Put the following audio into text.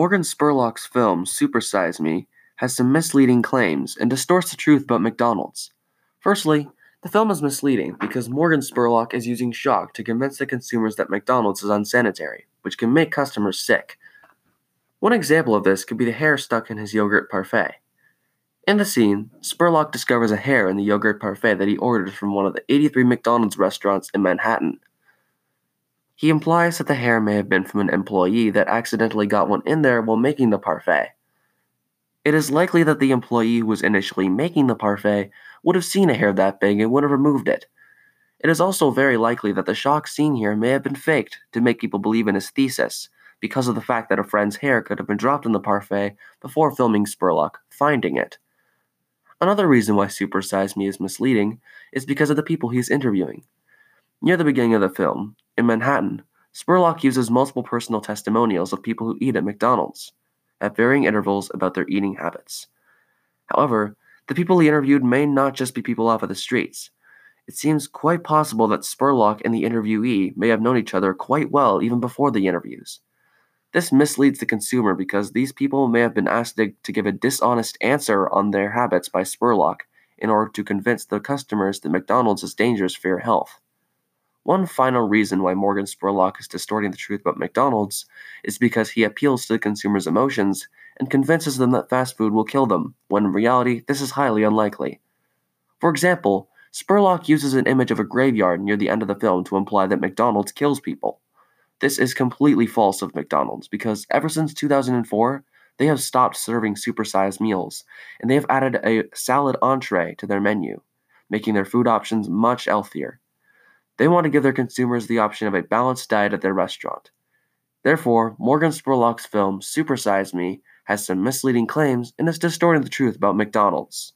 Morgan Spurlock's film Supersize Me has some misleading claims and distorts the truth about McDonald's. Firstly, the film is misleading because Morgan Spurlock is using shock to convince the consumers that McDonald's is unsanitary, which can make customers sick. One example of this could be the hair stuck in his yogurt parfait. In the scene, Spurlock discovers a hair in the yogurt parfait that he ordered from one of the 83 McDonald's restaurants in Manhattan. He implies that the hair may have been from an employee that accidentally got one in there while making the parfait. It is likely that the employee who was initially making the parfait would have seen a hair that big and would have removed it. It is also very likely that the shock seen here may have been faked to make people believe in his thesis, because of the fact that a friend's hair could have been dropped in the parfait before filming Spurlock finding it. Another reason why Super Size Me is misleading is because of the people he is interviewing. Near the beginning of the film, in Manhattan, Spurlock uses multiple personal testimonials of people who eat at McDonald's, at varying intervals about their eating habits. However, the people he interviewed may not just be people off of the streets. It seems quite possible that Spurlock and the interviewee may have known each other quite well even before the interviews. This misleads the consumer because these people may have been asked to, give a dishonest answer on their habits by Spurlock in order to convince the customers that McDonald's is dangerous for your health. One final reason why Morgan Spurlock is distorting the truth about McDonald's is because he appeals to the consumer's emotions and convinces them that fast food will kill them, when in reality, this is highly unlikely. For example, Spurlock uses an image of a graveyard near the end of the film to imply that McDonald's kills people. This is completely false of McDonald's because ever since 2004, they have stopped serving supersized meals and they have added a salad entree to their menu, making their food options much healthier. They want to give their consumers the option of a balanced diet at their restaurant. Therefore, Morgan Spurlock's film Supersize Me has some misleading claims and is distorting the truth about McDonald's.